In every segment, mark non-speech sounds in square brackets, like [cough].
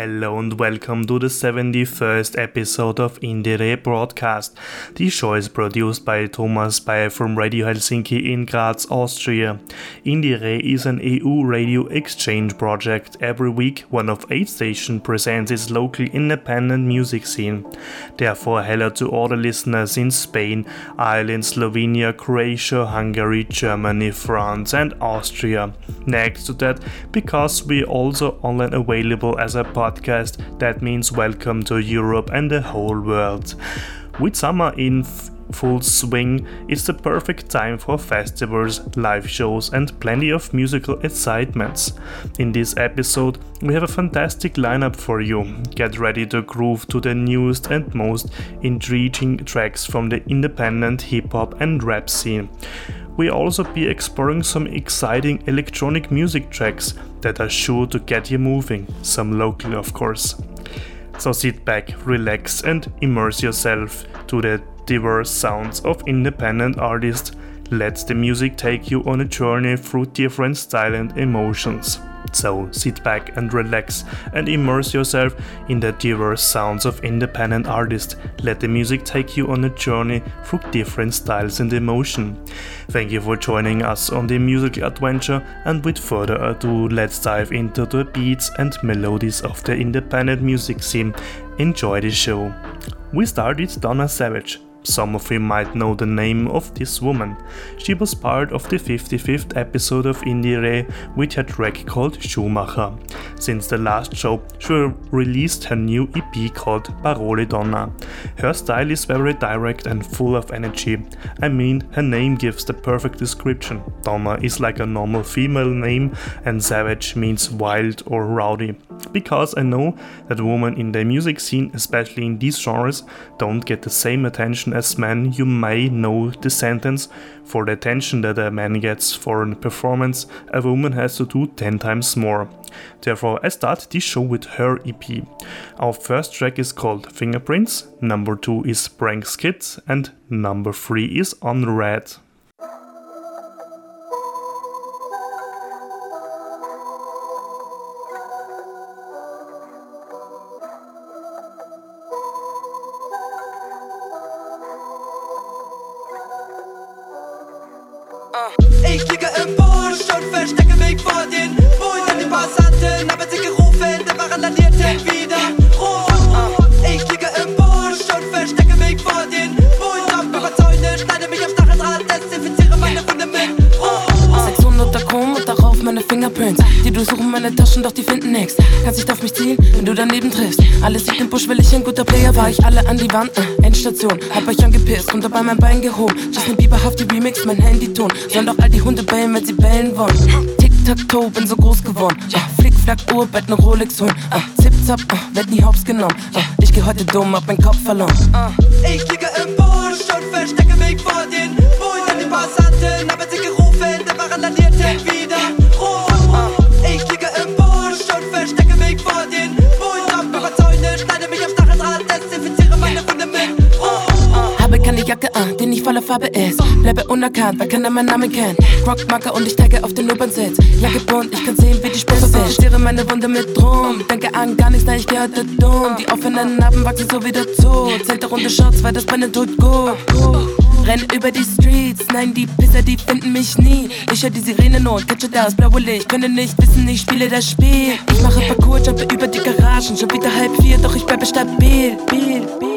Hello and welcome to the 71st episode of Indire Broadcast. The show is produced by Thomas Bayer from Radio Helsinki in Graz, Austria. Indire is an EU radio exchange project. Every week, one of eight stations presents its local independent music scene. Therefore, hello to all the listeners in Spain, Ireland, Slovenia, Croatia, Hungary, Germany, France, and Austria. Next to that, because we also online available as a podcast podcast, that means welcome to Europe and the whole world. With summer in f- full swing, it's the perfect time for festivals, live shows, and plenty of musical excitements. In this episode, we have a fantastic lineup for you. Get ready to groove to the newest and most intriguing tracks from the independent hip hop and rap scene we also be exploring some exciting electronic music tracks that are sure to get you moving, some locally, of course. So sit back, relax, and immerse yourself to the diverse sounds of independent artists. Let the music take you on a journey through different styles and emotions. So sit back and relax and immerse yourself in the diverse sounds of independent artists. Let the music take you on a journey through different styles and emotion. Thank you for joining us on the musical adventure and with further ado let's dive into the beats and melodies of the independent music scene. Enjoy the show. We start with Donna Savage some of you might know the name of this woman. She was part of the 55th episode of Indie with her track called Schumacher. Since the last show, she released her new EP called Parole Donna. Her style is very direct and full of energy. I mean, her name gives the perfect description. Donna is like a normal female name, and Savage means wild or rowdy. Because I know that women in the music scene, especially in these genres, don't get the same attention as men, you may know the sentence for the attention that a man gets for a performance, a woman has to do 10 times more. Therefore, I start this show with her EP. Our first track is called Fingerprints, number 2 is Prank Skits, and number 3 is On Red. ich alle an die Wand, äh, Endstation. Hab euch angepisst und dabei mein Bein gehoben. Justin Bieber haft die Remix, mein Handyton. Sollen doch all die Hunde bellen, wenn sie bellen wollen. Tic-Tac-Toe, bin so groß geworden. Ah, Flick-Flack, Uhr, Bett, ne Rolex holen. Ah, Zip-Zap, ah, werd nie hops genommen. Ah, ich geh heute dumm, hab meinen Kopf verloren. Ah. Ich liege im Busch und verstecke mich vor den voller Farbe ist. Bleibe unerkannt, weil keiner meinen Namen kennt. Rockmarker und ich tagge auf den U-Bahn-Sitz. Jacke bunt, ich kann sehen, wie die Spitze sind. Stiere meine Wunde mit Drum. Denke an gar nichts, nein, ich geh heute dumm. Die offenen Narben wachsen so wieder zu. Zählt der Runde Shots, weil das Brennen tut gut. Renn über die Streets, nein, die Pisser, die finden mich nie. Ich hör die Sirene und catche das blaue Licht. Können nicht wissen, ich spiele das Spiel. Ich mache Parcours, jumpe über die Garagen. Schon wieder halb vier, doch ich bleibe stabil. Bil, bil.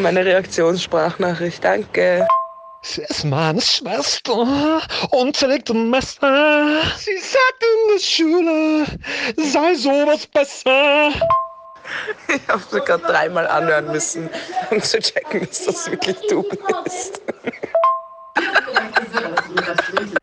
Ich bitte um eine Reaktionssprachnachricht. Danke. Sie ist meine Schwester und trägt ein Messer. Sie sagt in der Schule, sei sowas besser. Ich habe sogar dreimal anhören müssen, um zu checken, dass das wirklich du bist. [laughs]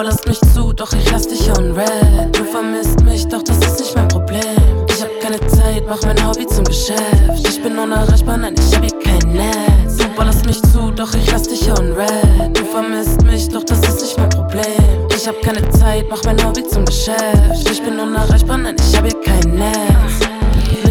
ballerst mich zu, doch ich lass dich on red. Du vermisst mich, doch das ist nicht mein Problem. Ich hab keine Zeit, mach mein Hobby zum Geschäft. Ich bin unerreichbar, nein, ich hab hier kein Netz. Du ballerst mich zu, doch ich lass dich on red. Du vermisst mich, doch das ist nicht mein Problem. Ich hab keine Zeit, mach mein Hobby zum Geschäft. Ich bin unerreichbar, nein, ich hab hier kein Netz.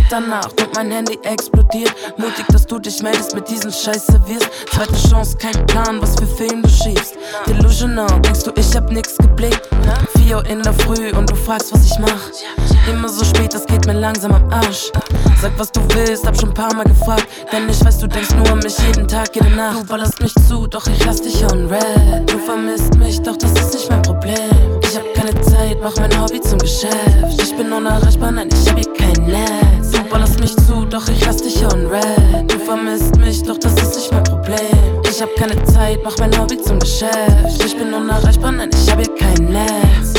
Mitternacht und mein Handy explodiert. Mutig, dass du dich meldest, mit diesen Scheiße wirst. Zweite Chance, kein Plan, was für Film du schiebst. Delusional, denkst du, ich hab nix geblickt? 4 Uhr in der Früh und du fragst, was ich mach. Immer so spät, das geht mir langsam am Arsch. Sag, was du willst, hab schon paar Mal gefragt. Denn ich weiß, du denkst nur an mich jeden Tag, jede Nacht. Du ballerst mich zu, doch ich lass dich on red. Du vermisst mich, doch das ist nicht mein Problem. Ich hab keine Zeit, mach mein Hobby zum Geschäft. Ich bin unerreichbar, nein, ich hab hier kein Netz. Du ballerst mich zu, doch ich lass dich on red. Du vermisst mich, doch das ist nicht mein Problem. Ich hab keine Zeit, mach mein Hobby zum Geschäft. Ich bin unerreichbar, nein, ich hab hier kein Netz.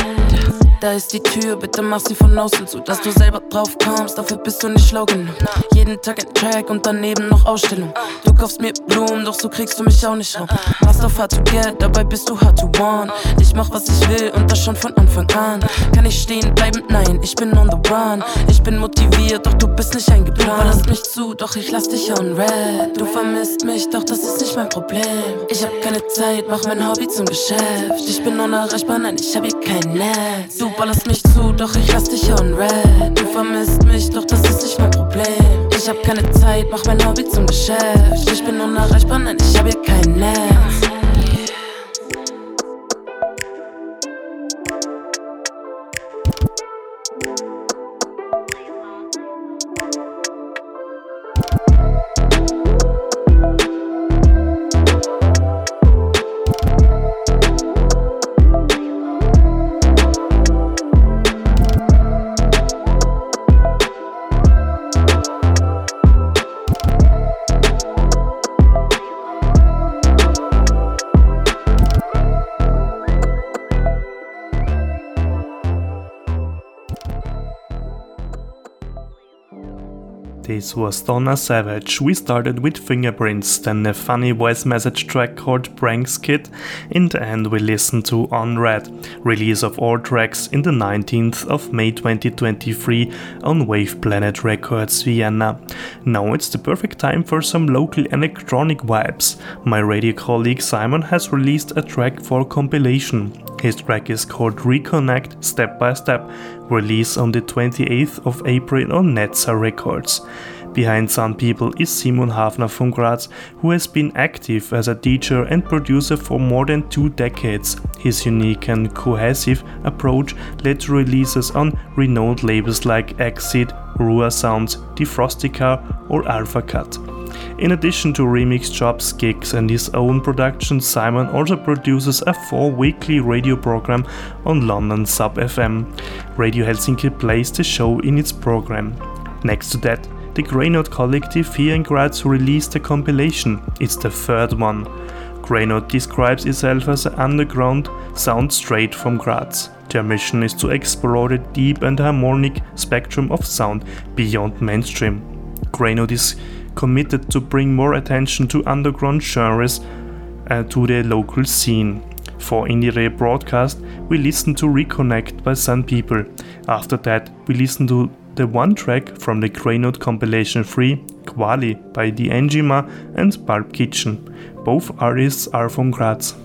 Da ist die Tür, bitte mach sie von außen zu, dass du selber drauf kommst. Dafür bist du nicht schlau genug. Jeden Tag ein Track und daneben noch Ausstellung. Du kaufst mir Blumen, doch so kriegst du mich auch nicht rum. Machst auf hard to get, dabei bist du hard to want. Ich mach was ich will und das schon von Anfang an. Kann ich stehen bleiben? Nein, ich bin on the run. Ich bin motiviert, doch du bist nicht eingeplant. Du mich zu, doch ich lass dich on red. Du vermisst mich, doch das ist nicht mein Problem. Ich hab keine Zeit, mach mein Hobby zum Geschäft. Ich bin unerreichbar, nein, ich hab hier kein Netz. Du ballerst mich zu, doch ich lass dich on red. Du vermisst mich, doch das ist nicht mein Problem. Ich hab keine Zeit, mach mein Hobby zum Geschäft. Ich bin unerreichbar, nein, ich hab hier kein Netz. Was Donna Savage. We started with Fingerprints, then a funny voice message track called Pranks Kid. In the end, we listened to Unread, release of all tracks in the 19th of May 2023 on Wave Planet Records Vienna. Now it's the perfect time for some local electronic vibes. My radio colleague Simon has released a track for compilation. His track is called Reconnect Step by Step, released on the 28th of April on Netza Records. Behind Sun People is Simon Hafner from Graz, who has been active as a teacher and producer for more than two decades. His unique and cohesive approach led to releases on renowned labels like Exit, Rua Sounds, Defrostica, or Alpha Cut. In addition to remix jobs, gigs, and his own productions, Simon also produces a four weekly radio program on London Sub FM. Radio Helsinki plays the show in its program. Next to that, the Greynote Collective here in Graz released a compilation. It's the third one. Greynote describes itself as an underground sound straight from Graz. Their mission is to explore the deep and harmonic spectrum of sound beyond mainstream. Greynote is committed to bring more attention to underground genres uh, to the local scene. For Indie Ray broadcast, we listen to Reconnect by Sun People. After that, we listen to the one track from the Greynote compilation 3, Quali by The Angima and Barb Kitchen. Both artists are from Graz.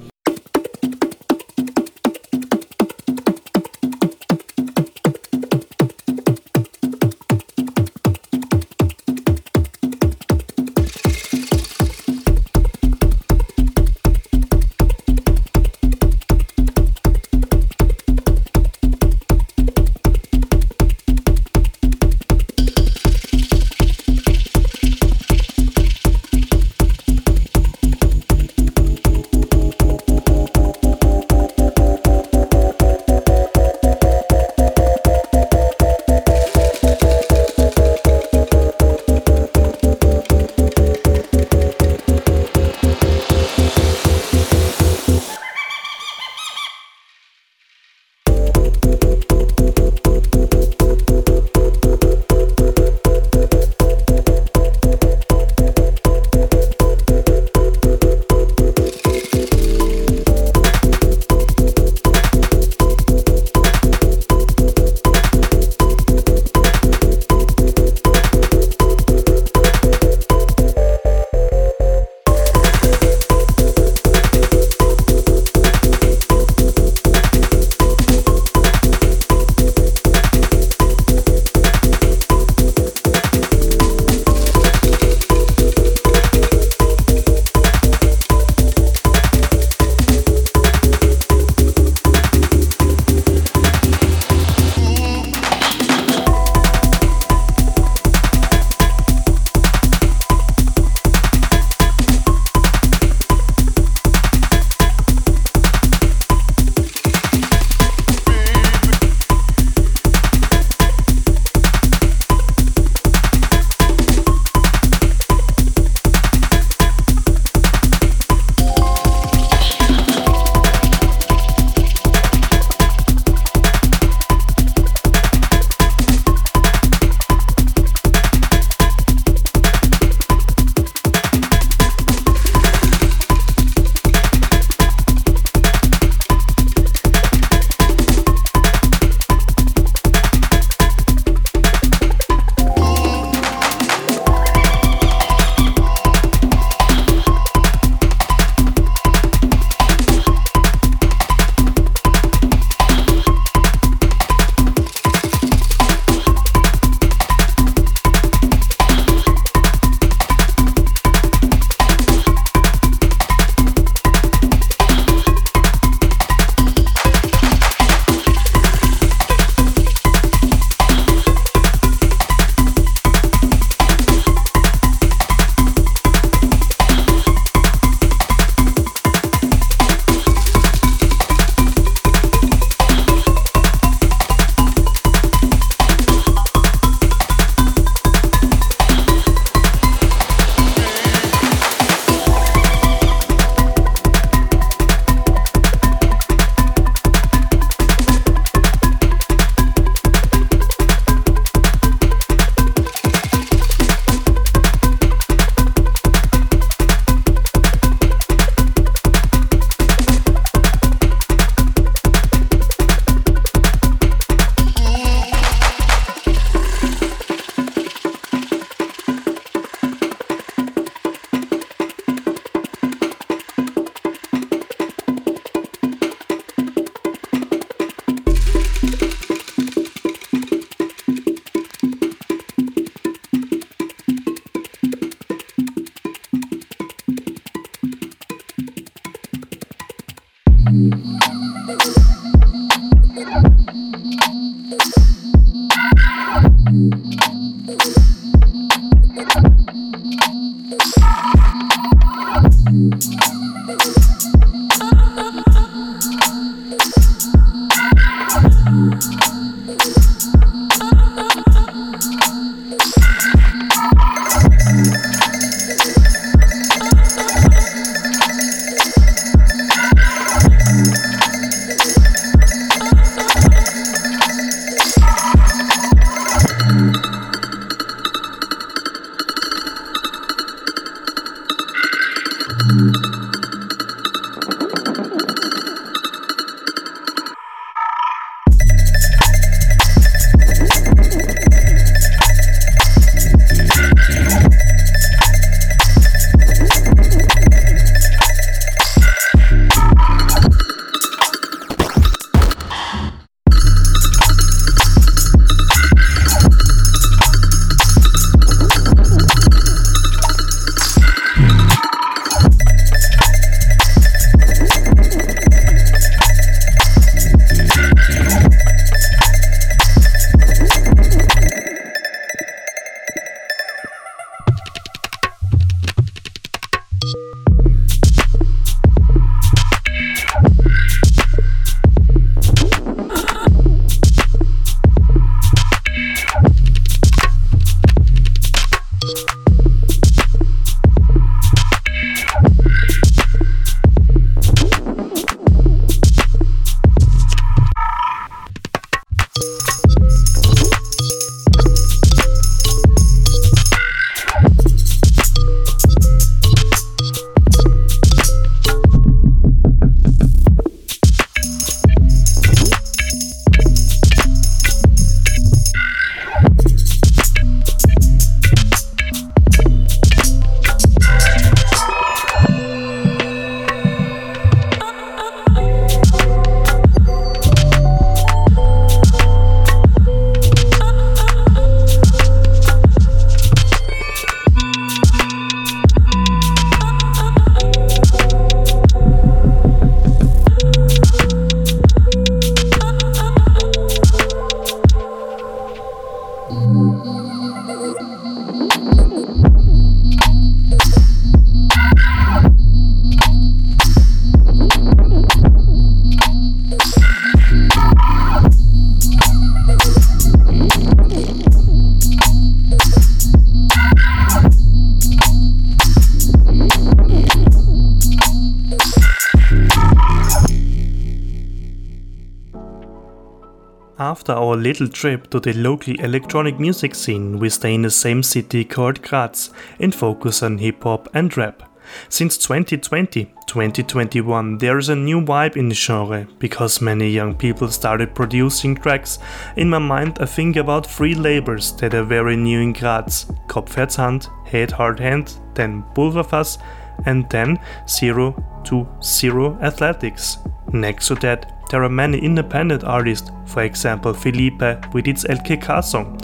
After our little trip to the local electronic music scene, we stay in the same city called Graz and focus on hip hop and rap. Since 2020 2021, there is a new vibe in the genre because many young people started producing tracks. In my mind, I think about three labels that are very new in Graz Kopfherzhand, Head Hard Hand, then Pulverfass, and then Zero to Zero Athletics. Next to that, there are many independent artists, for example, Felipe with its LKK song.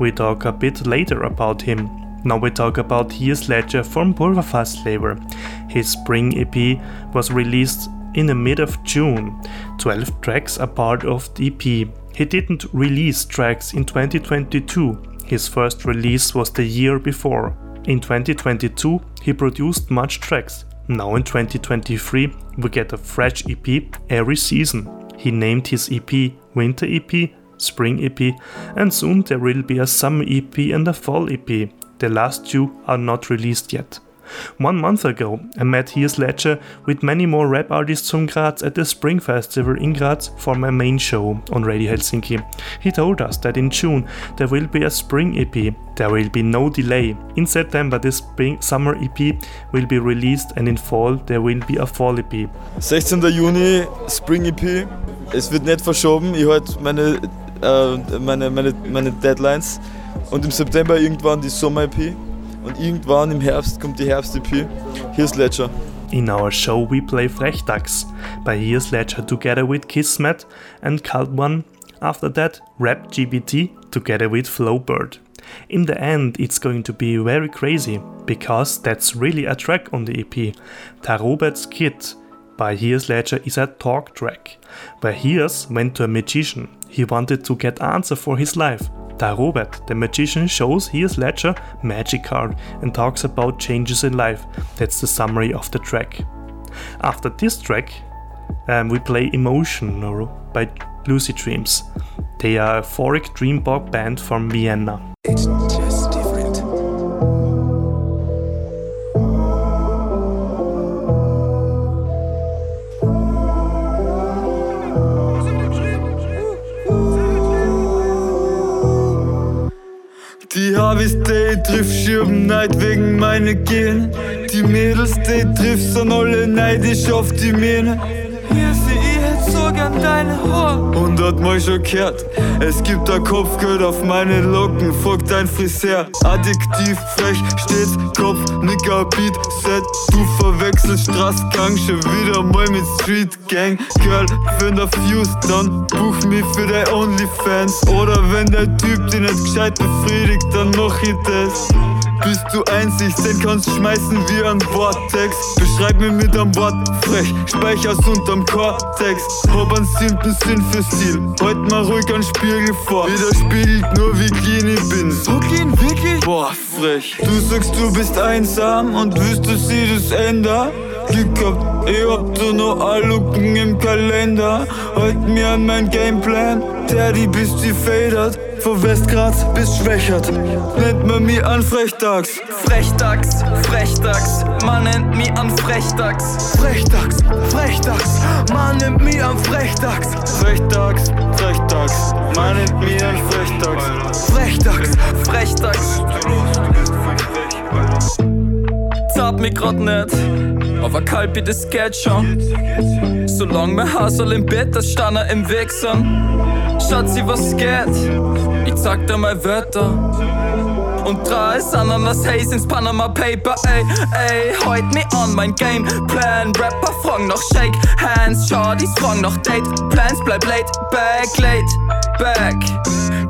We talk a bit later about him. Now we talk about Heath Ledger from Pulverfass label. His spring EP was released in the mid of June. 12 tracks are part of the EP. He didn't release tracks in 2022. His first release was the year before. In 2022, he produced much tracks. Now in 2023, we get a fresh EP every season. He named his EP Winter EP, Spring EP, and soon there will be a Summer EP and a Fall EP. The last two are not released yet. One month ago, I met Heath Ledger with many more rap artists from Graz at the Spring Festival in Graz for my main show on Radio Helsinki. He told us that in June there will be a spring EP. There will be no delay. In September, the spring summer EP will be released, and in fall there will be a fall EP. 16. Juni, Spring EP. Es wird nicht verschoben. Ich halte meine, äh, meine, meine, meine Deadlines. Und im September irgendwann die Sommer-EP. Und irgendwann im Herbst kommt die Herbst-EP. Hier ist Ledger. In our show, we play Frechdachs by Heath Ledger together with Kismet and Cult One. After that, Rap GBT together with Flowbird. In the end, it's going to be very crazy because that's really a track on the EP. Tarobert's Kid by Heath Ledger is a talk track, where Heath went to a magician. He wanted to get answer for his life. Tarobert, the magician, shows Heath Ledger magic card and talks about changes in life. That's the summary of the track. After this track, um, we play Emotion by Lucy Dreams. They are a euphoric dream pop band from Vienna. Day trifft schirben Neid wegen meine Gene. Die Mädels Day trifft sind alle neidisch auf die Mähne. Deine Haare. Und hat gehört, es gibt ein Kopfgeld auf meine Locken, fuck dein Friseur. Addiktiv, frech, stets Kopf, Nicker, Beat, Set. Du verwechselst Straßgang schon wieder mal mit Street Gang. Girl, wenn der Fuse, dann buch mich für dein Onlyfans. Oder wenn der Typ dich nicht gescheit befriedigt, dann mach ich das. Bist du einzig, den kannst schmeißen wie ein Vortex. Beschreib mir mit einem Wort frech, speicher's unterm Cortex. Hab einen siebten Sinn für Stil, halt mal ruhig einen Spiegel vor. Widerspiegelt nur wie clean bin. So clean, wirklich? Boah, frech. Du sagst, du bist einsam und wüsstest, sie das ändert. Glück gehabt, ich hab da noch alle Lücken im Kalender. Halt mir an mein Gameplan, Daddy, bis die fadert. Von Westgraz bis Schwächert, nennt man mich an Frechdachs. Frechdachs, Frechdachs, man nennt mich an Frechdachs. Frechdachs, Frechdachs, man nennt mich an Frechdachs. Frechdachs, Frechdachs, man nennt mich an Frechdachs. Frechdachs, Frechdachs. Zart mich grad nicht, aber kalt das geht schon. Solange mein Hasel im Bett, das stand er im Weg sind. Schatzi, was geht? Ich sag dir mal Wörter. Und drei ist Ananas Haze ins Panama Paper, ey, ey, heut mir an mein Gameplan. Rapper fragen noch Shake Hands, Shorties fragen noch Date Plans, bleib late, back, late, back.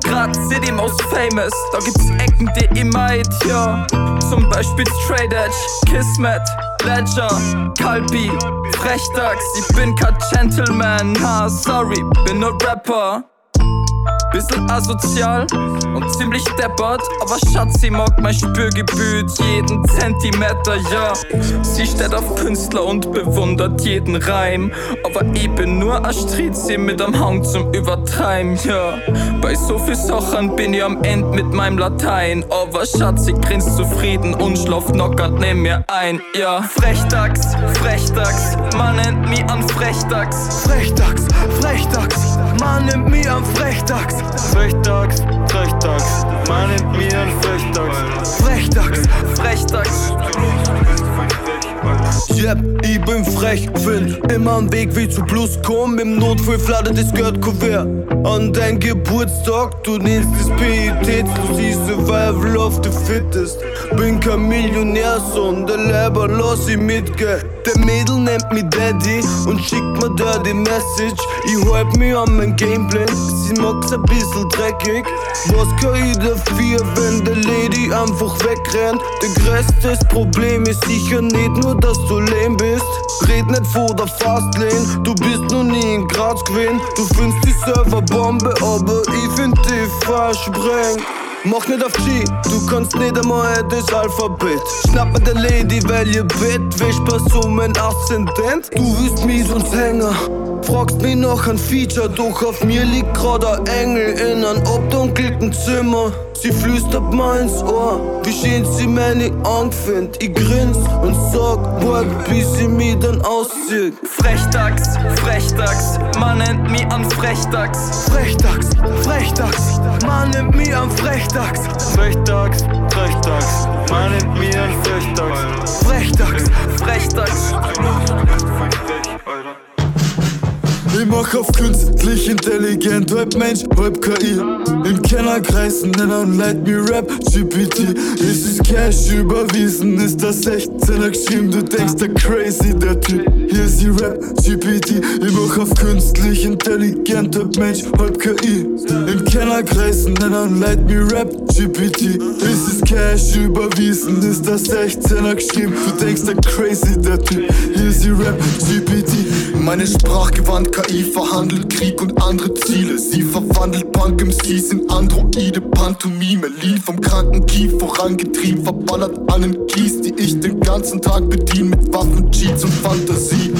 Grad City most famous, da gibt's Ecken, die ich meid, ja. Zum Beispiel Straight Edge, Kismet, Ledger, Kalbi, Frechdachs. Ich bin kein Gentleman, ha, sorry, bin nur Rapper. Bisschen asozial ziemlich deppert. Aber Schatz, sie mag mein Spürgebiet, jeden Zentimeter, ja. Sie steht auf Künstler und bewundert jeden Reim. Aber ich bin nur ein Strizi mit einem Hang zum Übertreiben, ja. Bei so viel Sachen bin ich am Ende mit meinem Latein. Aber Schatz, sie grinst zufrieden und schlaft knockert neben mir ein, ja. Frechdachs, Frechdachs, man nennt mich an Frechdachs. Frechdachs, Frechdachs, man nimmt mich am Frechdachs. Frechdachs, Frechdachs, man nennt mich an Frechdachs. Frechdachs, Frechdachs. Yep, ich bin frech, find immer am Weg wie zu Plus komm. Im Notfall flattert das Geld-Kuvert an dein Geburtstag. Du nennst es Pietäts, du siehst Survival of the Fittest. Bin kein Millionärsohn, der Leiber lass ich mitgehen. Der Mädel nennt mich Daddy und schickt mir da die Message. Ich halt mich an mein Gameplan, sie mag's ein bisschen dreckig. Was kann ich dafür, wenn der Lady einfach wegrennt? Der größte Problem ist sicher nicht nur, dass du lame bist. Red nicht vor der Fastlane, du bist noch nie in Graz gewesen. Du findest die Serverbombe, aber ich find die versprengt. Mach nicht auf G, du kannst nicht einmal das Alphabet. Schnapp mir der Lady, weil ihr Bett pass um mein Aszendent. Du willst mich sonst Hänger, fragst mich nach ein Feature, doch auf mir liegt grad ein Engel in einem abdunkelten Zimmer. Sie flüstert mir ins Ohr, wie schön sie meine Augen findet. Ich grins und sag, wart, bis sie mich dann auszieht. Frechdachs, Frechdachs, man nennt mich an Frechdachs. Frechdachs, Frechdachs, man nimmt mich am Frechdachs. Frechdachs, Frechdachs, man nennt mich an Frechdachs. Frechdachs, Frechdachs. Ich mach auf künstlich intelligent, halb Mensch, halb KI. Im Kennerkreisen nennen Leute mir Rap GPT. Es ist Cash überwiesen, ist das 16er geschrieben. Du denkst, der crazy, der Typ. Hier ist die Rap GPT. Ich mach auf künstlich intelligent, halb Mensch, halb KI. Im Kennerkreisen nennen Leute mir Rap GPT. Es ist Cash überwiesen, ist das 16er geschrieben. Du denkst, der crazy, der Typ. Hier ist die Rap GPT. Meine sprachgewandt KI verhandelt Krieg und andere Ziele. Sie verwandelt Punk MCs in Androide, Pantomime. Lean vom kranken Kief vorangetrieben, verballert an den Keys, die ich den ganzen Tag bediene mit Waffen, Cheats und Fantasie.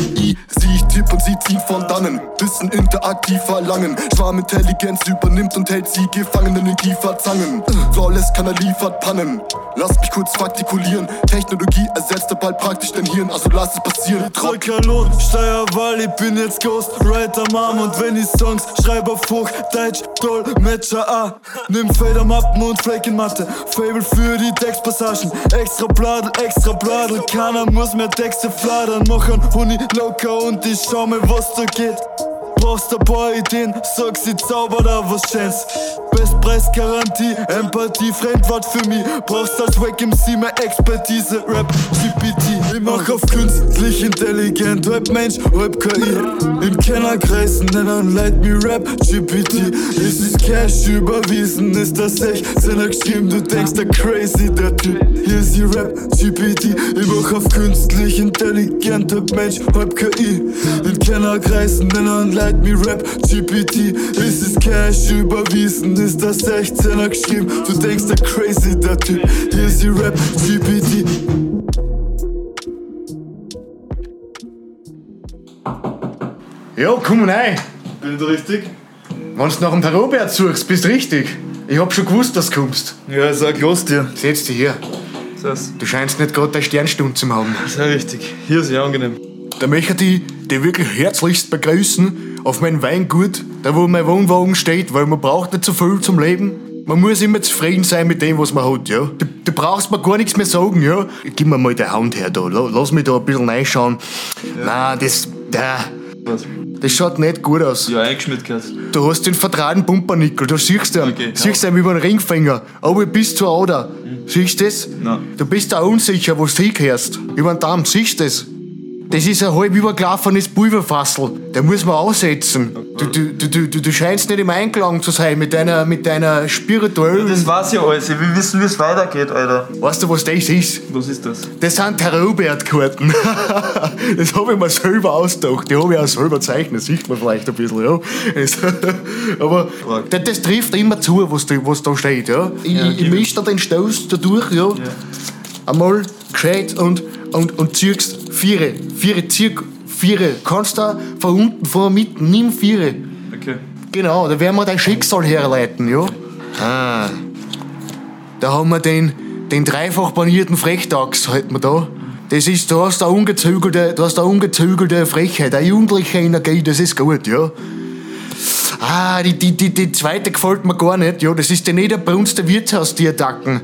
I, sie, ich tipp und sie ziehen von dannen. Wissen interaktiv verlangen. Schwarmintelligenz übernimmt und hält sie gefangen in Kieferzangen. Flawless kann er liefert Pannen. Lass mich kurz faktikulieren. Technologie ersetzt bald praktisch dein Hirn, also lass es passieren. Troikalon, Steuerwahl, ich bin jetzt Ghostwriter, Mom. Und wenn ich Songs schreibe Hoch, Deutsch, Dolmetscher, ah. Nimm Federmappen und Fleckenmatte. Fable für die Textpassagen. Extra Bladel, extra Bladel. Keiner muss mehr Texte fladern. Mach ein Huni locker und ich schau mal, was da geht. Brauchst ein paar Ideen, sag sie zaubert da was Schönes. Bestpreisgarantie, Empathie, Fremdwort für mich. Brauchst als Wack MC mehr Expertise, Rap, GPT. Ich mach auf künstlich intelligent, halb Mensch, halb KI. Im Kennerkreisen nennen Leute mir Rap, GPT. Es ist Cash überwiesen, ist das 16er geschrieben. Du denkst, der crazy, der Typ. Hier ist die Rap, GPT. Ich mach auf künstlich intelligent, halb Mensch, halb KI. In Kennerkreisen nennen Leute mir Rap, GPT. Es ist Cash überwiesen, ist das 16er geschrieben. Du denkst, der crazy, der Typ. Hier ist die Rap, GPT. Ja, komm rein. Bin ich richtig? Wenn du nach dem Robert suchst, bist richtig. Ich hab schon gewusst, dass du kommst. Ja, sag los dir. Setz dich her. Das Du scheinst nicht gerade deine Sternstunde zu haben. Sehr richtig. Hier ist ja angenehm. Da möchte ich dich wirklich herzlichst begrüßen auf mein Weingut, da wo mein Wohnwagen steht, weil man braucht nicht so viel zum Leben. Man muss immer zufrieden sein mit dem, was man hat, ja. Du, du brauchst mir gar nichts mehr sagen, ja. Gib mir mal die Hand her da. La- Lass mich da ein bisschen reinschauen. Nein, das. Da. Was? Das schaut nicht gut aus. Ja, eingeschmiert gehört. Du hast den vertrauten Pumpernickel, du siehst ihn. Okay, siehst ihn über den Ringfinger. Aber bis zur Ader. Siehst du das? Nein. Du bist da unsicher, wo du hingehörst. Über den Darm, siehst du das? Das ist ein halb übergelaufenes Pulverfassel. Der muss man aussetzen. Du, du, du, du, du scheinst nicht im Einklang zu sein mit deiner, mit deiner spirituellen. Das weiß ja alles. Ich will wissen, wie es weitergeht, Alter. Weißt du, was das ist? Was ist das? Das sind Tarotbert-Karten. [laughs] das habe ich mir selber ausgedacht. Die habe ich auch selber zeichnet. Sieht man vielleicht ein bisschen, ja. [laughs] Aber das, das trifft immer zu, was da, was da steht, ja. Ich, Ja, ich, ich mische da den Stoß da durch, ja. Einmal gescheit und, und, und ziehst Viere. Viere, zieh Viere. Kannst da von unten, von mitten, nimm Viere. Okay. Genau, da werden wir dein Schicksal herleiten, ja? Ah. Da haben wir den, den dreifach banierten Frechdachs, halten wir da. Das ist, du hast eine ungezügelte, du hast eine ungezügelte Frechheit, eine jugendliche Energie, das ist gut, ja. Ah, die, die, die, die zweite gefällt mir gar nicht, ja. Das ist die niederbrunste Wirtshaus-Attacken.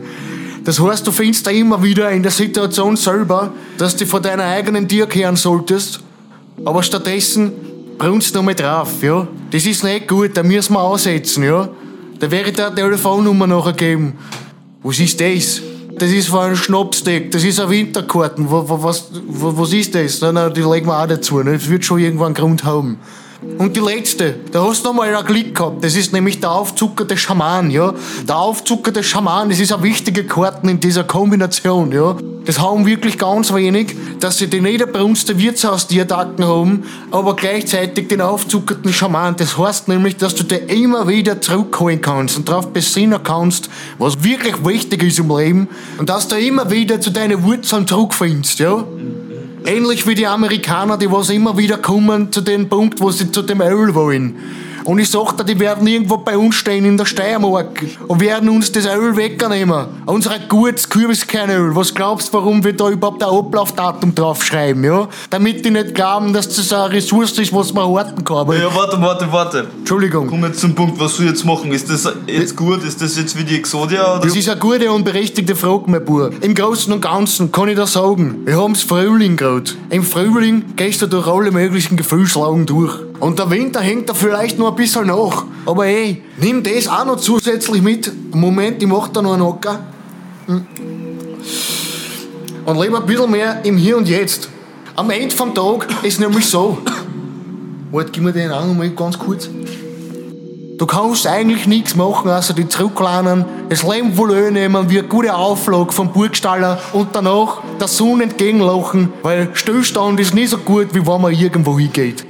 Das heißt, du findest da immer wieder in der Situation selber, dass du von deiner eigenen Tier kehren solltest, aber stattdessen brunst du nochmal drauf, ja. Das ist nicht gut, da müssen wir aussetzen, ja. Da wäre ich dir eine Telefonnummer nachher geben. Was ist das? Das ist von einem Schnapsdeck, das ist ein Winterkarten. Wa- wa- Was, wa- was ist das? Na, na, die legen wir auch dazu, ne? das wird schon irgendwann einen Grund haben. Und die letzte, da hast du noch mal ein Glück gehabt. Das ist nämlich der aufzuckerte Schaman, ja. Der aufzuckerte Schaman, das ist eine wichtige Karten in dieser Kombination, ja. Das haben wirklich ganz wenig, dass sie die niederbrunste Wirtshaus die Attacken haben, aber gleichzeitig den aufzuckerten Schaman. Das heißt nämlich, dass du dir immer wieder zurückholen kannst und darauf besinnen kannst, was wirklich wichtig ist im Leben und dass du immer wieder zu deinen Wurzeln zurückfindest, ja. Ähnlich wie die Amerikaner, die was immer wieder kommen zu dem Punkt, wo sie zu dem Öl wollen. Und ich sag dir, die werden irgendwo bei uns stehen in der Steiermark und werden uns das Öl wegnehmen. Unser gutes Kürbiskernöl. Was glaubst du, warum wir da überhaupt ein Ablaufdatum draufschreiben, ja? Damit die nicht glauben, dass das eine Ressource ist, was man horten kann. Aber Ja, warte, warte, warte. Entschuldigung. Komm jetzt zum Punkt, was soll ich jetzt machen? Ist das jetzt gut? Ist das jetzt wie die Exodia? Oder? Das ist eine gute und berechtigte Frage, mein Bub. Im Großen und Ganzen kann ich dir sagen, wir haben's Frühling gerade. Im Frühling gehst du durch alle möglichen Gefühlslagen durch. Und der Winter hängt da vielleicht noch ein bisschen nach. Aber ey, nimm das auch noch zusätzlich mit. Moment, ich mach da noch einen Hocker. Hm. Und lebe ein bisschen mehr im Hier und Jetzt. Am Ende vom Tag ist nämlich so. Warte, gib mir den auch noch mal ganz kurz. Du kannst eigentlich nichts machen, außer die zurücklernen, das Leben wohl nehmen, wie eine gute Auflage vom Burgstaller und danach der Sonne entgegenlachen, weil Stillstand ist nie so gut, wie wenn man irgendwo hingeht.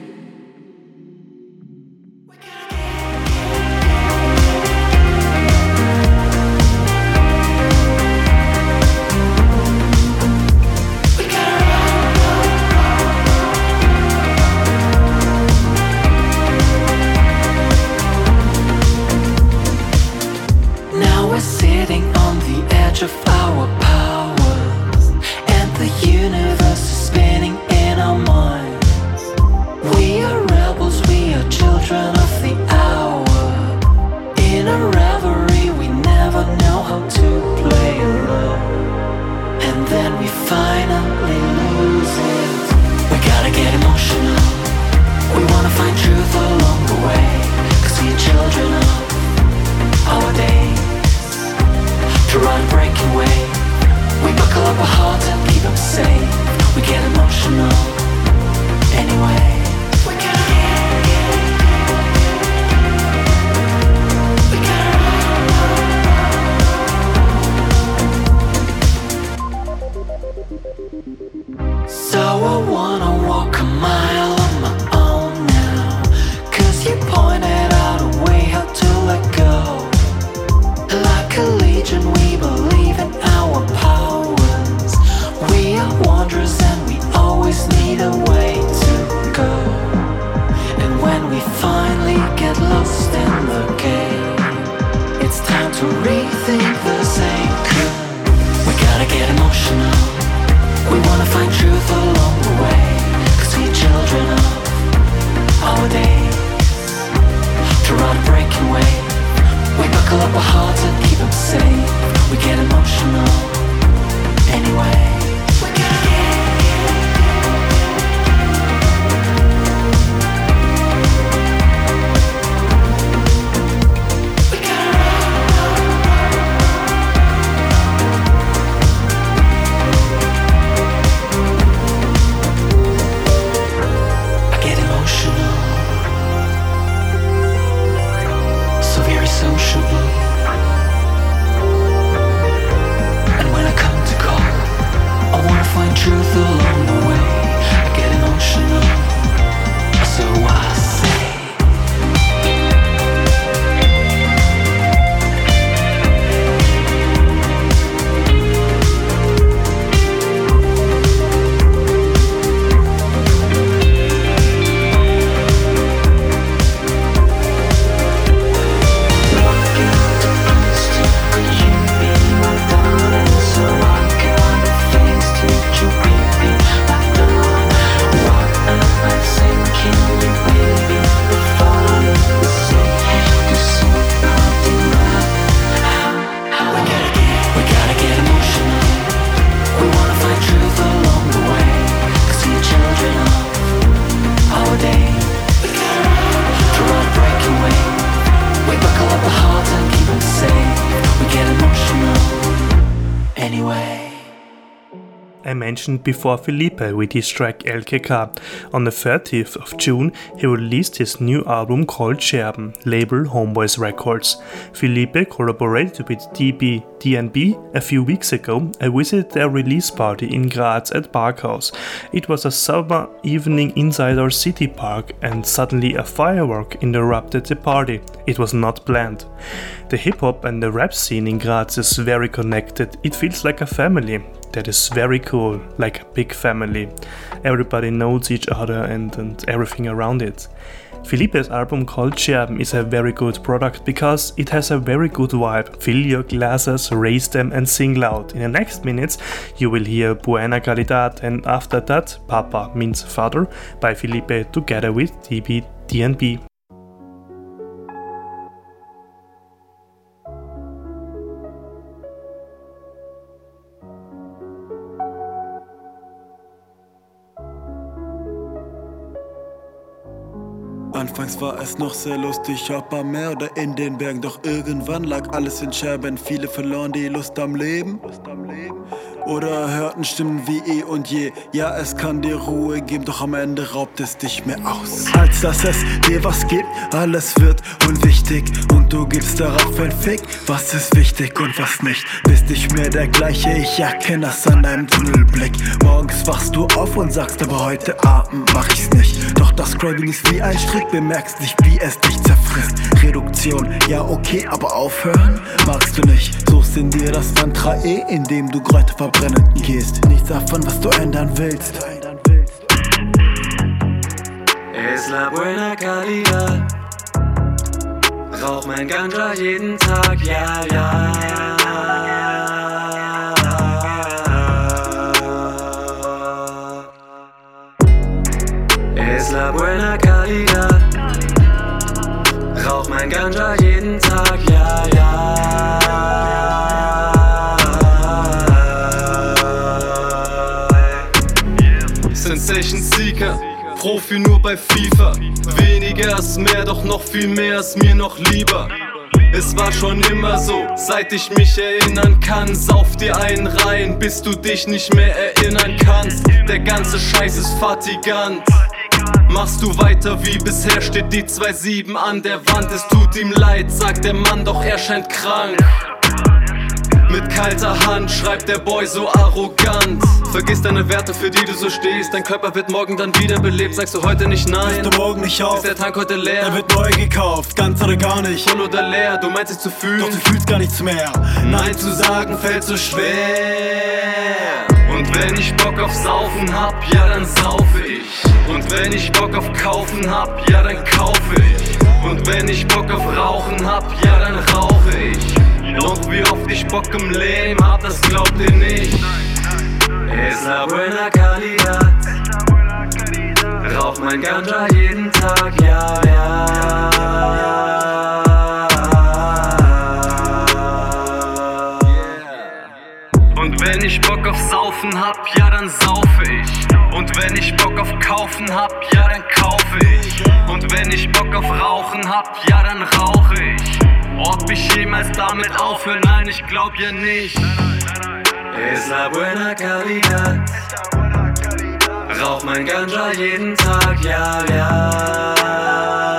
I wanna walk a mile We're hard to keep them safe. We get emotional anyway. Mentioned before Felipe with his track LKK. On the 30th of June, he released his new album called Scherben, label Homeboys Records. Felipe collaborated with DB DNB a few weeks ago. I visited their release party in Graz at Parkhaus. It was a summer evening inside our city park, and suddenly a firework interrupted the party. It was not planned. The hip hop and the rap scene in Graz is very connected. It feels like a family that is very cool, like a big family. Everybody knows each other and, and everything around it. Felipe's album called Scherben is a very good product because it has a very good vibe. Fill your glasses, raise them, and sing loud. In the next minutes, you will hear Buena Calidad, and after that, Papa means father by Felipe together with DB DNB. Anfangs war es noch sehr lustig, ob am Meer oder in den Bergen, doch irgendwann lag alles in Scherben. Viele verloren die Lust am Leben. Oder hörten Stimmen wie eh und je. Ja, es kann dir Ruhe geben, doch am Ende raubt es dich mehr aus. Als dass es dir was gibt, alles wird unwichtig. Und du gibst darauf ein Fick, was ist wichtig und was nicht. Bist nicht mehr der gleiche, ich erkenne das an deinem Tunnelblick. Morgens wachst du auf und sagst, aber heute Abend mach ich's nicht. Doch das Craving ist wie ein Strick, bemerkst nicht, wie es dich zerfrisst. Reduktion, ja okay, aber aufhören magst du nicht. Suchst in dir das Mantra E, in dem du Kräuter verbrennen gehst. Nichts davon, was du ändern willst. Es la buena calidad. Rauch mein Ganja jeden Tag, ja, ja. Es la buena calidad. Mein Ganja jeden Tag, ja, ja. Sensation Seeker, Profi nur bei FIFA. Weniger ist mehr, doch noch viel mehr ist mir noch lieber. Es war schon immer so, seit ich mich erinnern kann. Sauf dir einen rein, bis du dich nicht mehr erinnern kannst. Der ganze Scheiß ist fatigant. Machst du weiter wie bisher, steht die 2-7 an der Wand. Es tut ihm leid, sagt der Mann, doch er scheint krank. Mit kalter Hand schreibt der Boy so arrogant. Vergiss deine Werte, für die du so stehst. Dein Körper wird morgen dann wiederbelebt. Sagst du heute nicht nein? Bist du morgen nicht auf? Ist der Tank heute leer? Er wird neu gekauft, ganz oder gar nicht. Voll oder leer, du meinst es zu fühlen. Doch du fühlst gar nichts mehr. Nein zu sagen fällt so schwer. Und wenn ich Bock auf Saufen hab, ja dann saufe ich. Und wenn ich Bock auf Kaufen hab, ja dann kaufe ich. Und wenn ich Bock auf Rauchen hab, ja dann rauche ich. Doch wie oft ich Bock im Leben hab, das glaubt ihr nicht. Es la buena calidad. Rauch mein Ganja jeden Tag, ja, ja. Und wenn ich Bock auf Saufen hab, ja dann saufe ich. Und wenn ich Bock auf Kaufen hab, ja dann kaufe ich. Und wenn ich Bock auf Rauchen hab, ja dann rauche ich. Ob ich jemals damit aufhöre, nein, ich glaub ja nicht. Es la buena calidad. Rauch mein Ganja jeden Tag, ja, ja.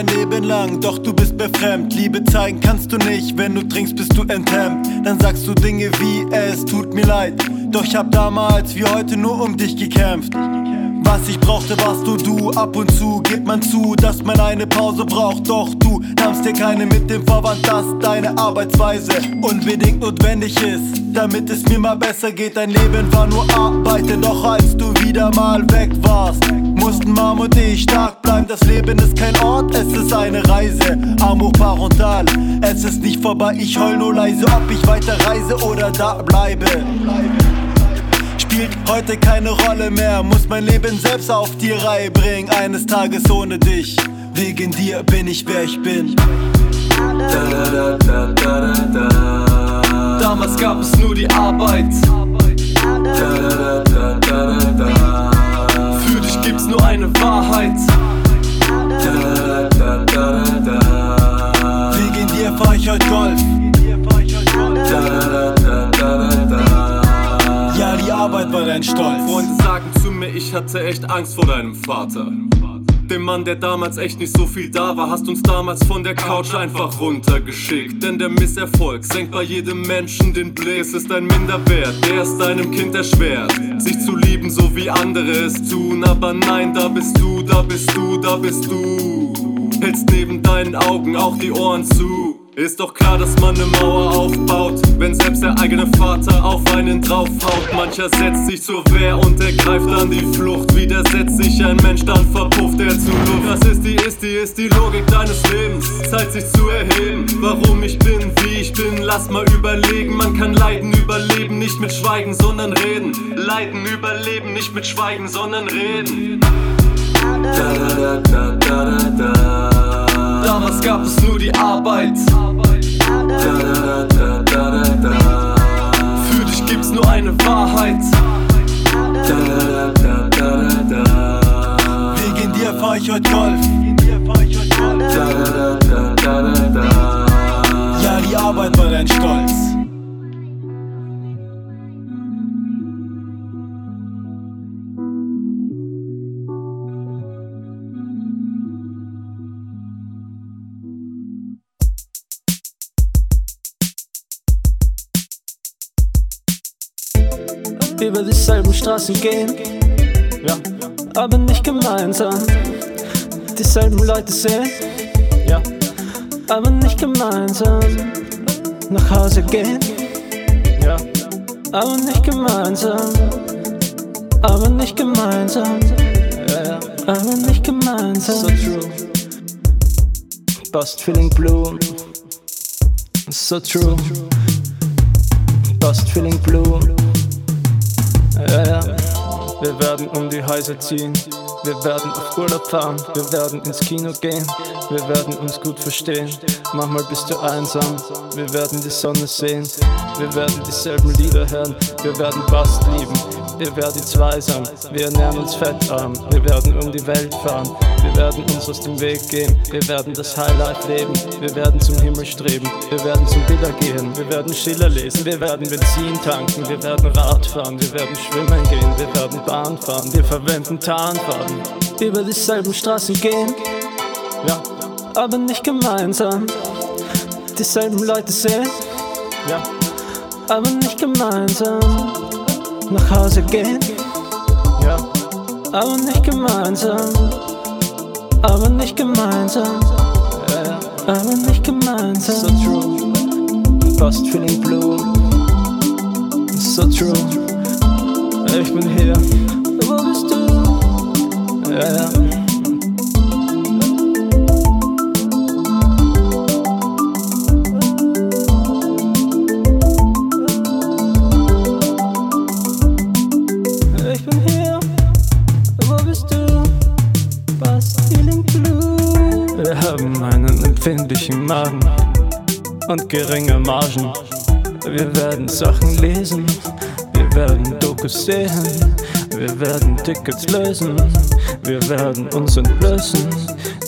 Mein Leben lang, doch du bist mir fremd. Liebe zeigen kannst du nicht, wenn du trinkst, bist du enthemmt. Dann sagst du Dinge wie, es tut mir leid. Doch ich hab damals wie heute nur um dich gekämpft. Was ich brauchte, warst du du. Ab und zu gibt man zu, dass man eine Pause braucht. Doch du nahmst dir keine mit dem Vorwand, dass deine Arbeitsweise unbedingt notwendig ist. Damit es mir mal besser geht, dein Leben war nur Arbeiten. Doch als du wieder mal weg warst, mussten Mom und ich stark bleiben. Das Leben ist kein Ort, es ist eine Reise. Arm parental, es ist nicht vorbei. Ich heul nur leise, ob ich weiter reise oder da bleibe spielt heute keine Rolle mehr. Muss mein Leben selbst auf die Reihe bringen. Eines Tages ohne dich. Wegen dir bin ich wer ich bin. Damals gab es nur die Arbeit. Für dich gibt's nur eine Wahrheit. Wegen dir fahr ich heute Golf. Ja, die Arbeit war dein Stolz. Freunde sagen zu mir, ich hatte echt Angst vor deinem Vater. Dem Mann, der damals echt nicht so viel da war, hast uns damals von der Couch einfach runtergeschickt. Denn der Misserfolg senkt bei jedem Menschen den Blick. Es ist ein Minderwert, der es deinem Kind erschwert, sich zu lieben, so wie andere es tun. Aber nein, da bist du, da bist du, da bist du. Hältst neben deinen Augen auch die Ohren zu. Ist doch klar, dass man ne Mauer aufbaut, wenn selbst der eigene Vater auf einen draufhaut. Mancher setzt sich zur Wehr und ergreift dann die Flucht. Widersetzt sich ein Mensch, dann verpufft er zu Luft. Das ist die, ist die, ist die Logik deines Lebens. Zeit sich zu erheben, warum ich bin, wie ich bin. Lass mal überlegen, man kann Leiden überleben, nicht mit Schweigen, sondern reden. Leiden überleben, nicht mit Schweigen, sondern reden. Da, da, da, da, da, da. Damals gab es nur die Arbeit. Für dich gibt's nur eine Wahrheit. Wegen dir fahr ich heute Golf. Ja, die Arbeit war dein Stolz. Über dieselben Straßen gehen, ja, aber nicht gemeinsam. Dieselben Leute sehen, ja, aber nicht gemeinsam. Nach Hause gehen, ja, aber nicht gemeinsam. Aber nicht gemeinsam, ja, ja, aber nicht gemeinsam. So true. Bust feeling blue. So true. Bust feeling blue. Ja, ja. Wir werden um die Häuser ziehen. Wir werden auf Urlaub fahren. Wir werden ins Kino gehen. Wir werden uns gut verstehen. Manchmal bist du einsam. Wir werden die Sonne sehen. Wir werden dieselben Lieder hören. Wir werden Bast lieben. Wir werden zweisam. Wir ernähren uns fettarm. Wir werden um die Welt fahren. Wir werden uns aus dem Weg gehen. Wir werden das Highlight leben. Wir werden zum Himmel streben. Wir werden zum Biller gehen. Wir werden Schiller lesen. Wir werden Benzin tanken. Wir werden Rad fahren. Wir werden schwimmen gehen. Wir werden Bahn fahren. Wir verwenden Tarnfarben. Über dieselben Straßen gehen. Ja, aber nicht gemeinsam. Dieselben Leute sehen. Ja, aber nicht gemeinsam. Nach Hause gehen. Ja, aber nicht gemeinsam. Aber nicht gemeinsam. Aber nicht gemeinsam. So true. Bust feeling blue. So true. Ich bin hier. Wo bist du? Ja, ja. Ich bin hier. Wo bist du? Blue. Wir haben einen empfindlichen Magen und geringe Margen. Wir werden Sachen lesen, wir werden Dokus sehen, wir werden Tickets lösen, wir werden uns entblößen,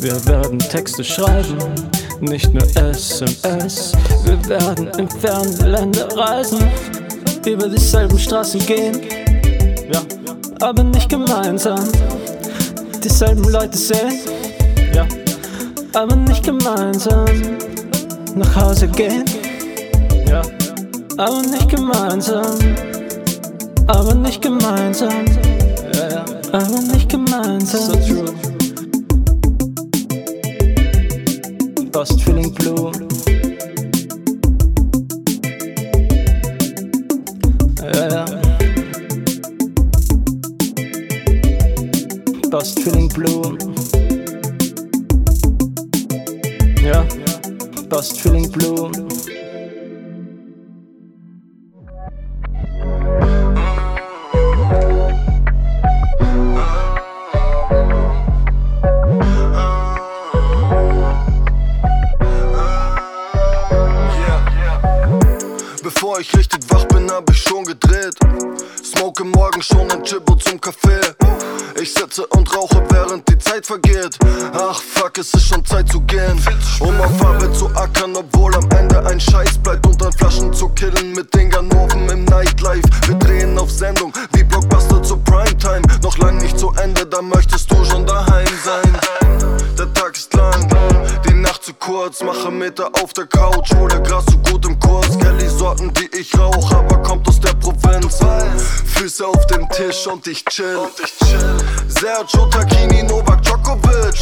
wir werden Texte schreiben, nicht nur SMS. Wir werden in ferne Länder reisen, über dieselben Straßen gehen, ja, aber nicht gemeinsam. Dieselben Leute sehen, aber nicht gemeinsam. Nach Hause gehen, ja, aber nicht gemeinsam. Aber nicht gemeinsam, ja, ja, aber nicht gemeinsam. So true. Lost feeling blue. Füße auf dem Tisch und ich chill. Sergio Tacchini, Novak Djokovic.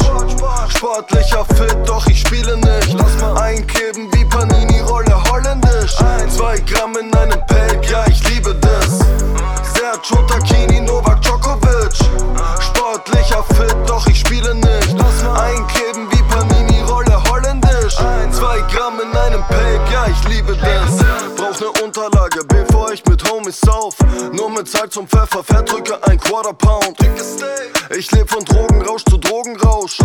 Sportlicher Fit, doch ich spiele nicht. Lass mal einkleben wie Panini, Rolle holländisch. Zwei Gramm in einem Pack, ja, ich liebe das. Sergio Tacchini, Novak Djokovic. Sportlicher Fit, doch ich spiele nicht. Lass mal einkleben wie Panini, Rolle holländisch. Zwei Gramm in einem Pack, ja, ich liebe das. Brauch ne Unterlage, bevor ich mit Homies sauf. Mit Zeit zum Pfeffer, verdrücke ein Quarter Pound. Ich leb von Drogenrausch zu Drogenrausch.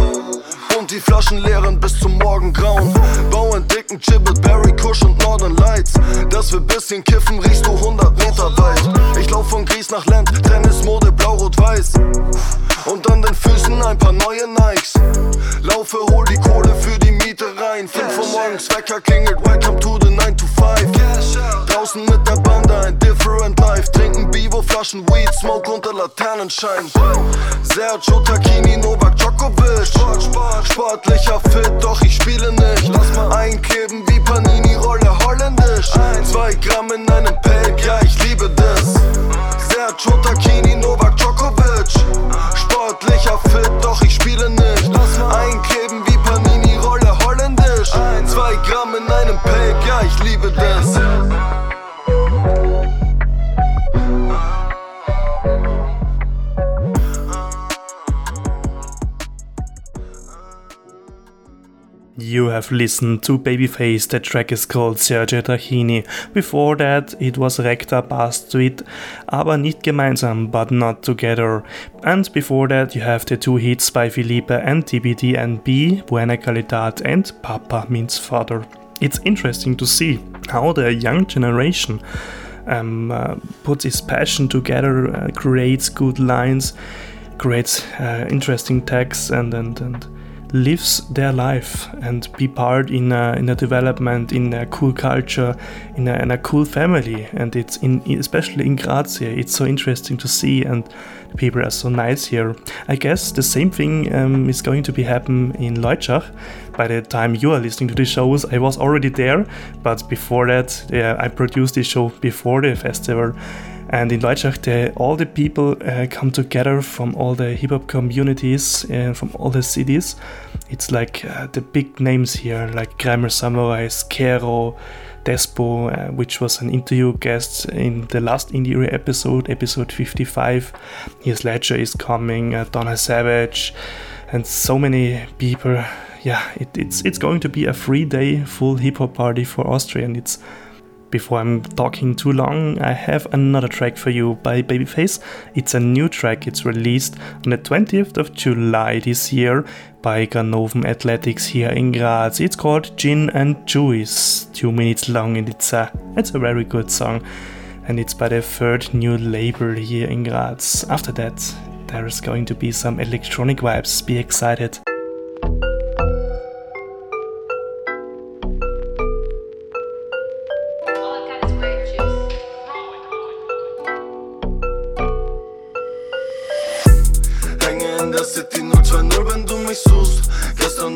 Und die Flaschen leeren bis zum Morgengrauen. Bauen dicken Chibble, Berry, Kush und Northern Lights. Dass wir bisschen kiffen, riechst du 100 Meter weit. Ich lauf von Gries nach Land, Tennismode, blau-rot-weiß. Und an den Füßen ein paar neue Nikes. Laufe, hol die Kohle für die Miete rein. 5 Uhr morgens, Wecker klingelt, welcome to the 9 to 5. Draußen mit der Bande, ein different life. Trinken Bivo, Flaschen Weed, Smoke unter Laternenschein. Sergio Tacchini, Novak Djokovic. Sportlicher Fit, doch ich spiele nicht. Lass mal einkleben wie Panini, Rolle holländisch. Zwei Gramm in einem Pack, ja, ich liebe das. Sergio Tacchini, Novak Djokovic. Sportlicher Fit, doch ich spiele nicht. Einkleben wie Panini, Rolle holländisch. Zwei Gramm in einem Pack, ja, ich liebe das. You have listened to Babyface, the track is called Sergio Tacchini. Before that, it was Recta Bastard, aber nicht gemeinsam, but not together. And before that, you have the two hits by Felipe and TBD and B, Buena Calidad and Papa means father. It's interesting to see how the young generation um, uh, puts its passion together, uh, creates good lines, creates uh, interesting texts, and and and lives their life and be part in a, in a development in a cool culture in a, in a cool family. And it's in especially in Graz here it's so interesting to see and the people are so nice here. I guess the same thing um, is going to be happen in Leutschach by the time you are listening to the shows I was already there but before that yeah, I produced this show before the festival and in Leutschach, the, all the people uh, come together from all the hip hop communities and from all the cities. It's like uh, the big names here, like Grammar Samurai, Skero, Despo, uh, which was an interview guest in the last Indie episode, episode 55. Here's Ledger is coming, uh, Donna Savage, and so many people. Yeah, it, it's it's going to be a free day full hip hop party for Austria, and it's before I'm talking too long, I have another track for you by Babyface. It's a new track, it's released on the 20th of July this year by Ganoven Athletics here in Graz. It's called Gin and Juice, two minutes long, and it's a, it's a very good song. And it's by the third new label here in Graz. After that, there is going to be some electronic vibes, be excited.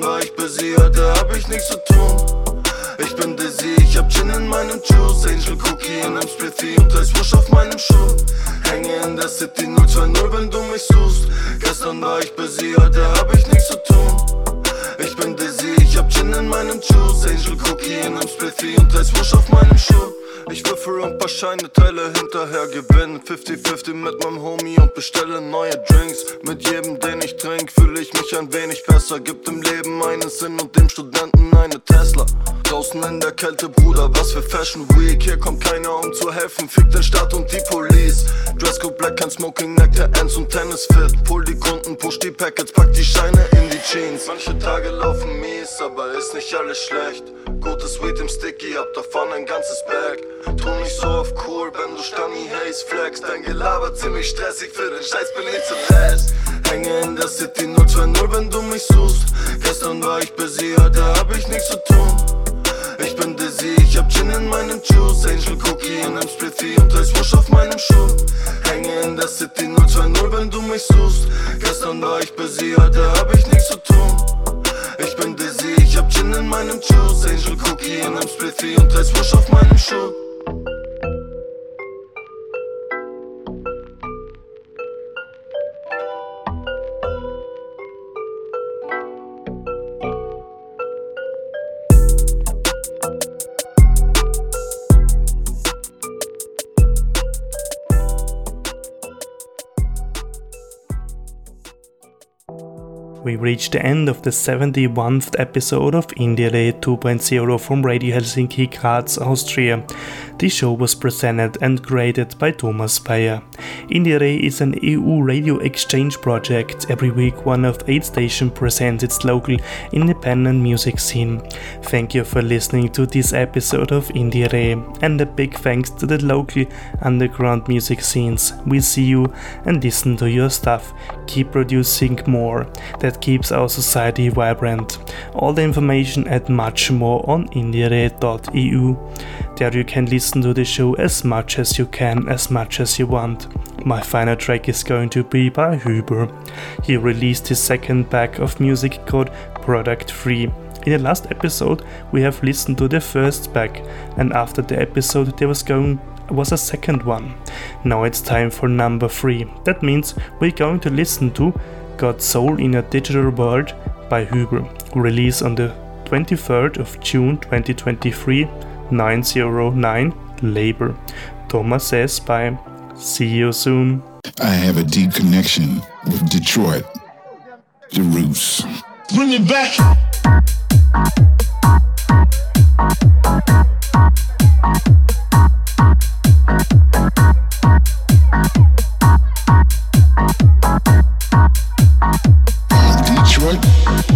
Gestern war ich hab ich nichts zu tun. Ich bin dizzy, ich hab Gin in meinem Juice. Angel Cookie in einem Spliffy und als Wusch auf meinem Schuh. Hänge in der City 020, wenn du mich suchst. Gestern war ich busy, heute hab ich nichts zu tun. Ich bin dizzy, ich hab Gin in meinem Juice. Angel Cookie in einem Spliffy und als Wusch auf meinem Schuh. Ich würfel ein paar Scheine, Teile hinterher gewinnen. 50-50 mit meinem Homie und bestelle neue Drinks. Mit jedem, den ich trink, fühle ich mich ein wenig besser. Gibt im Leben einen Sinn und dem Studenten eine Tesla. Draußen in der Kälte, Bruder, was für Fashion Week. Hier kommt keiner, um zu helfen, fick den Staat und die Police. Dresscode Black, kein Smoking, Nectar, Ends und Tennis Fit. Pull die Kunden, push die Packets, pack die Scheine in die Jeans. Manche Tage laufen mies, aber ist nicht alles schlecht. Gutes Weed im Sticky, hab davon ein ganzes Bag Tu nicht so auf cool, wenn du Stanni Haze flex Dein Gelaber ziemlich stressig, für den Scheiß bin ich zuletzt Hänge in der City 020, wenn du mich suchst. Gestern war ich busy, heute hab ich nichts zu tun. Ich bin dizzy, ich hab Gin in meinem Juice Angel Cookie in einem Spliffy und als Wusch auf meinem Schuh. Hänge in der City 020, wenn du mich suchst. Gestern war ich busy, heute hab ich nichts zu tun. Ich bin dizzy, ich hab Gin in meinem Juice Angel Cookie in einem Spliffy und als Wusch auf meinem Schuh We reached the end of the 71st episode of Indire 2.0 from Radio Helsinki, Graz, Austria. This show was presented and created by Thomas Bayer. Indire is an EU radio exchange project. Every week, one of eight stations presents its local independent music scene. Thank you for listening to this episode of Indire, and a big thanks to the local underground music scenes. We see you and listen to your stuff. Keep producing more. That keeps our society vibrant. All the information and much more on indire.eu. There you can listen to the show as much as you can, as much as you want. My final track is going to be by Huber. He released his second pack of music called Product Free. In the last episode, we have listened to the first pack, and after the episode, there was going was a second one. Now it's time for number three. That means we're going to listen to Got Soul in a Digital World by Huber, released on the 23rd of June 2023, 909 labor. Thomas says bye. See you soon. I have a deep connection with Detroit, the roots. Bring it back. Detroit.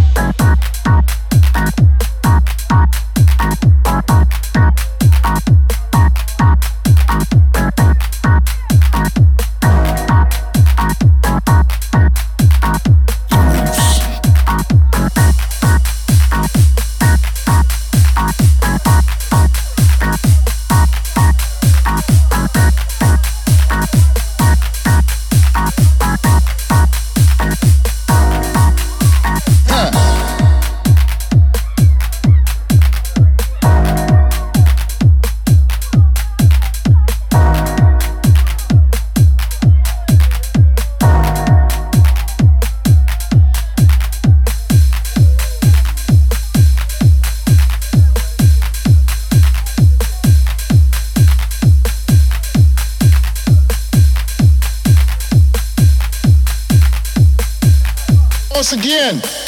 Again.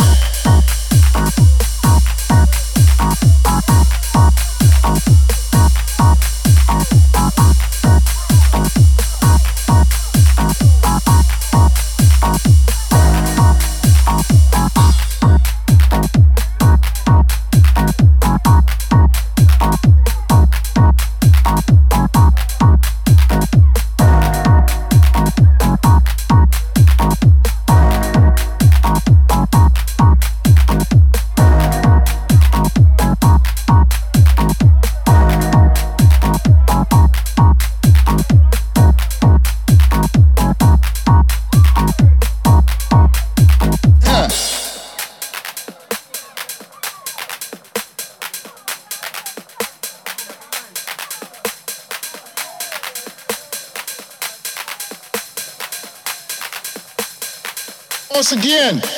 Once again.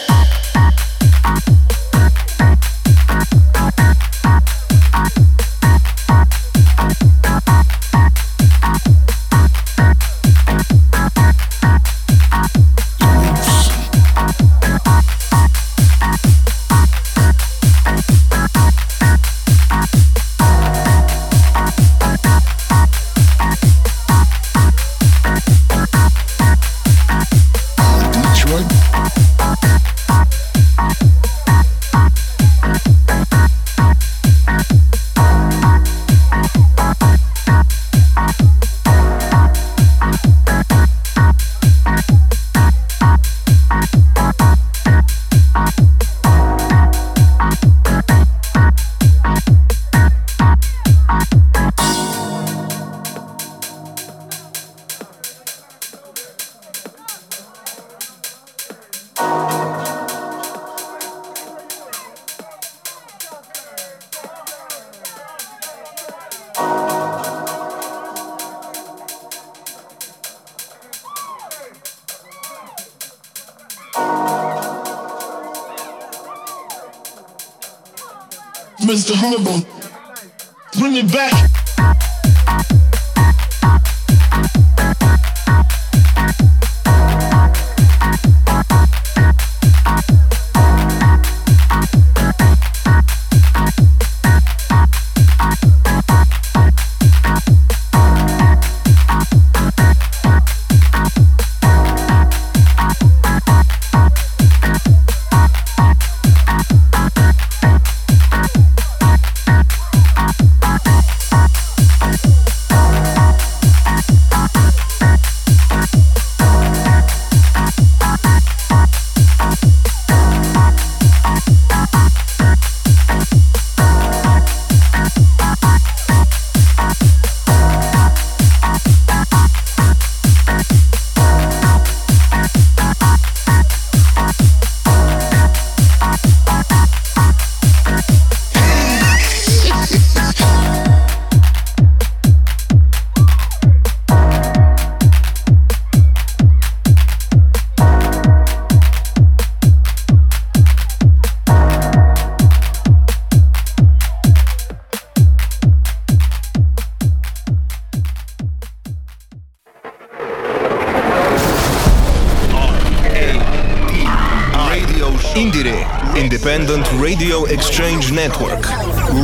Network.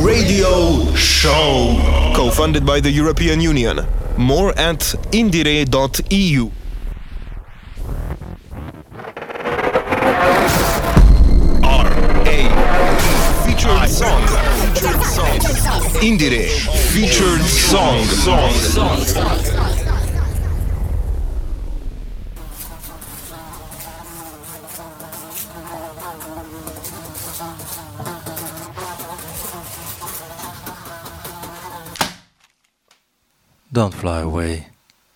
Radio Show. Co funded by the European Union. More at indire.eu. Featured song. Featured song. Indire featured song. Song. Don't fly away.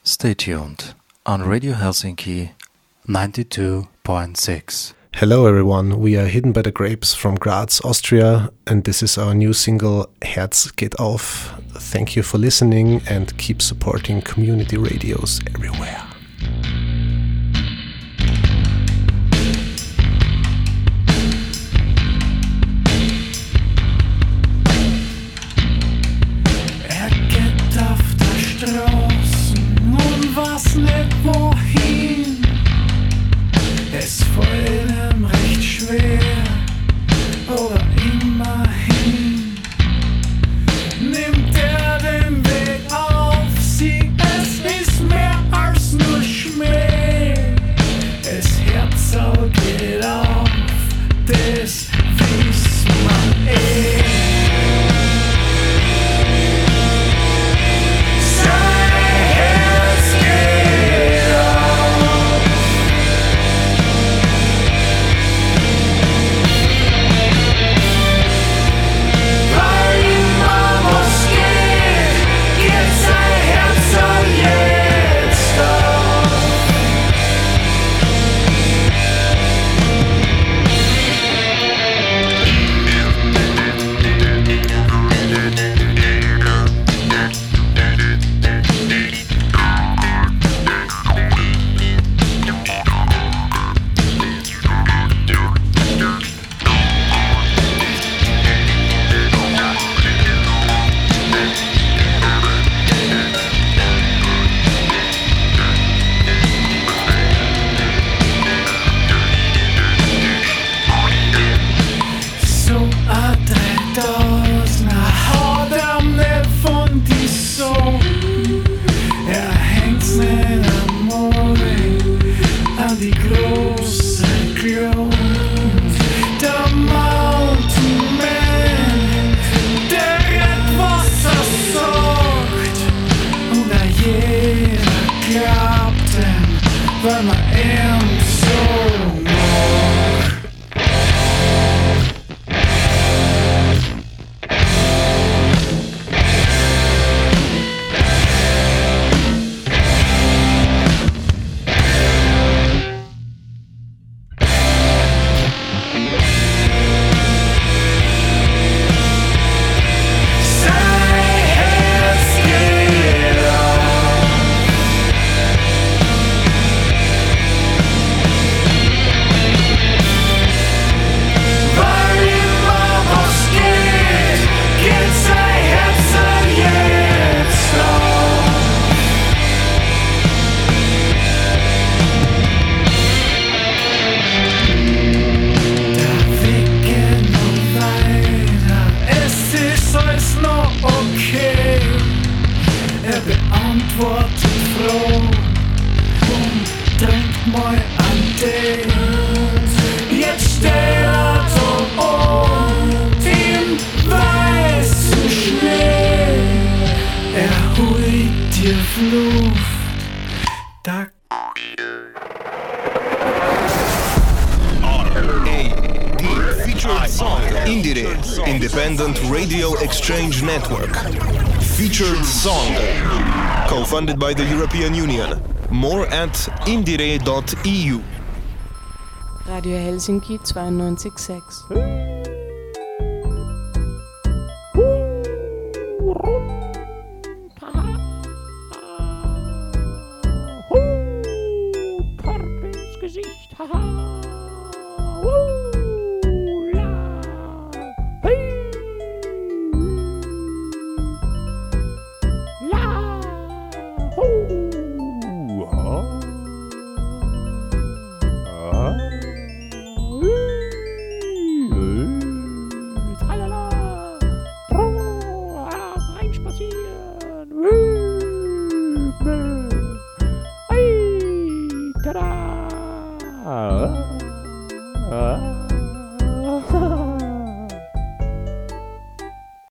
Stay tuned on Radio Helsinki 92.6. Hello, everyone. We are Hidden by the Grapes from Graz, Austria, and this is our new single Herz geht auf. Thank you for listening and keep supporting community radios everywhere. More at indire.eu. Radio Helsinki 92.6.